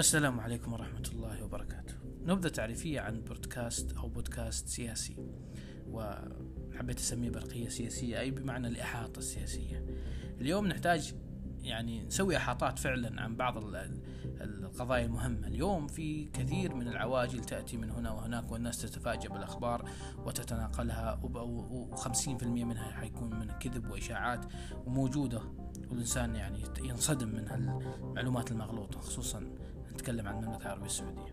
السلام عليكم ورحمة الله وبركاته. نبذة تعريفية عن بودكاست أو بودكاست سياسي وحبيت أسميه برقية سياسية أي بمعنى الإحاطة السياسية. اليوم نحتاج يعني نسوي إحاطات فعلا عن بعض القضايا المهمة. اليوم في كثير من العواجل تأتي من هنا وهناك والناس تتفاجأ بالأخبار وتتناقلها و50% منها حيكون من كذب وإشاعات وموجودة والإنسان يعني ينصدم من هالمعلومات المغلوطة خصوصا نتكلم عن المملكة العربية السعودية.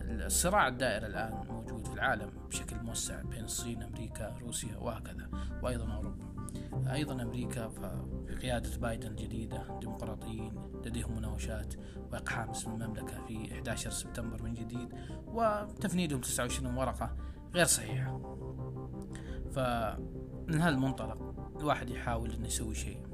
الصراع الدائر الآن موجود في العالم بشكل موسع بين الصين أمريكا روسيا وهكذا وأيضا أوروبا. أيضا أمريكا بقيادة بايدن الجديدة ديمقراطيين لديهم مناوشات وإقحام اسم المملكة في 11 سبتمبر من جديد وتفنيدهم 29 ورقة غير صحيحة. فمن هالمنطلق الواحد يحاول أنه يسوي شيء.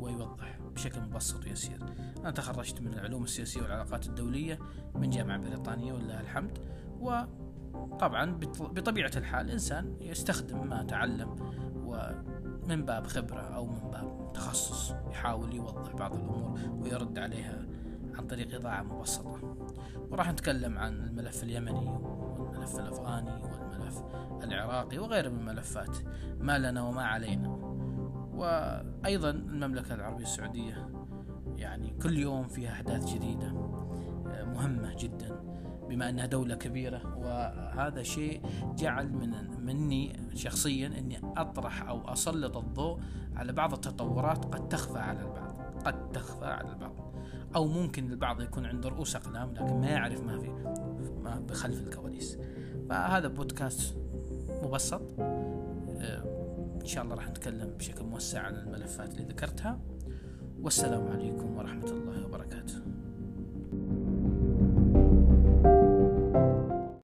ويوضح بشكل مبسط ويسير. أنا تخرجت من العلوم السياسية والعلاقات الدولية من جامعة بريطانية ولله الحمد. وطبعا بطبيعة الحال الإنسان يستخدم ما تعلم ومن باب خبرة أو من باب تخصص يحاول يوضح بعض الأمور ويرد عليها عن طريق إضاعة مبسطة. وراح نتكلم عن الملف اليمني والملف الأفغاني والملف العراقي وغيره من الملفات. ما لنا وما علينا. وأيضا المملكة العربية السعودية يعني كل يوم فيها أحداث جديدة مهمة جدا بما أنها دولة كبيرة. وهذا شيء جعل من مني شخصيا أني أطرح أو أسلط الضوء على بعض التطورات قد تخفى على البعض قد تخفى على البعض. أو ممكن البعض يكون عنده رؤوس أقلام لكن ما يعرف ما في ما بخلف الكواليس. فهذا بودكاست مبسط. إن شاء الله راح نتكلم بشكل موسع عن الملفات اللي ذكرتها. والسلام عليكم ورحمة الله وبركاته.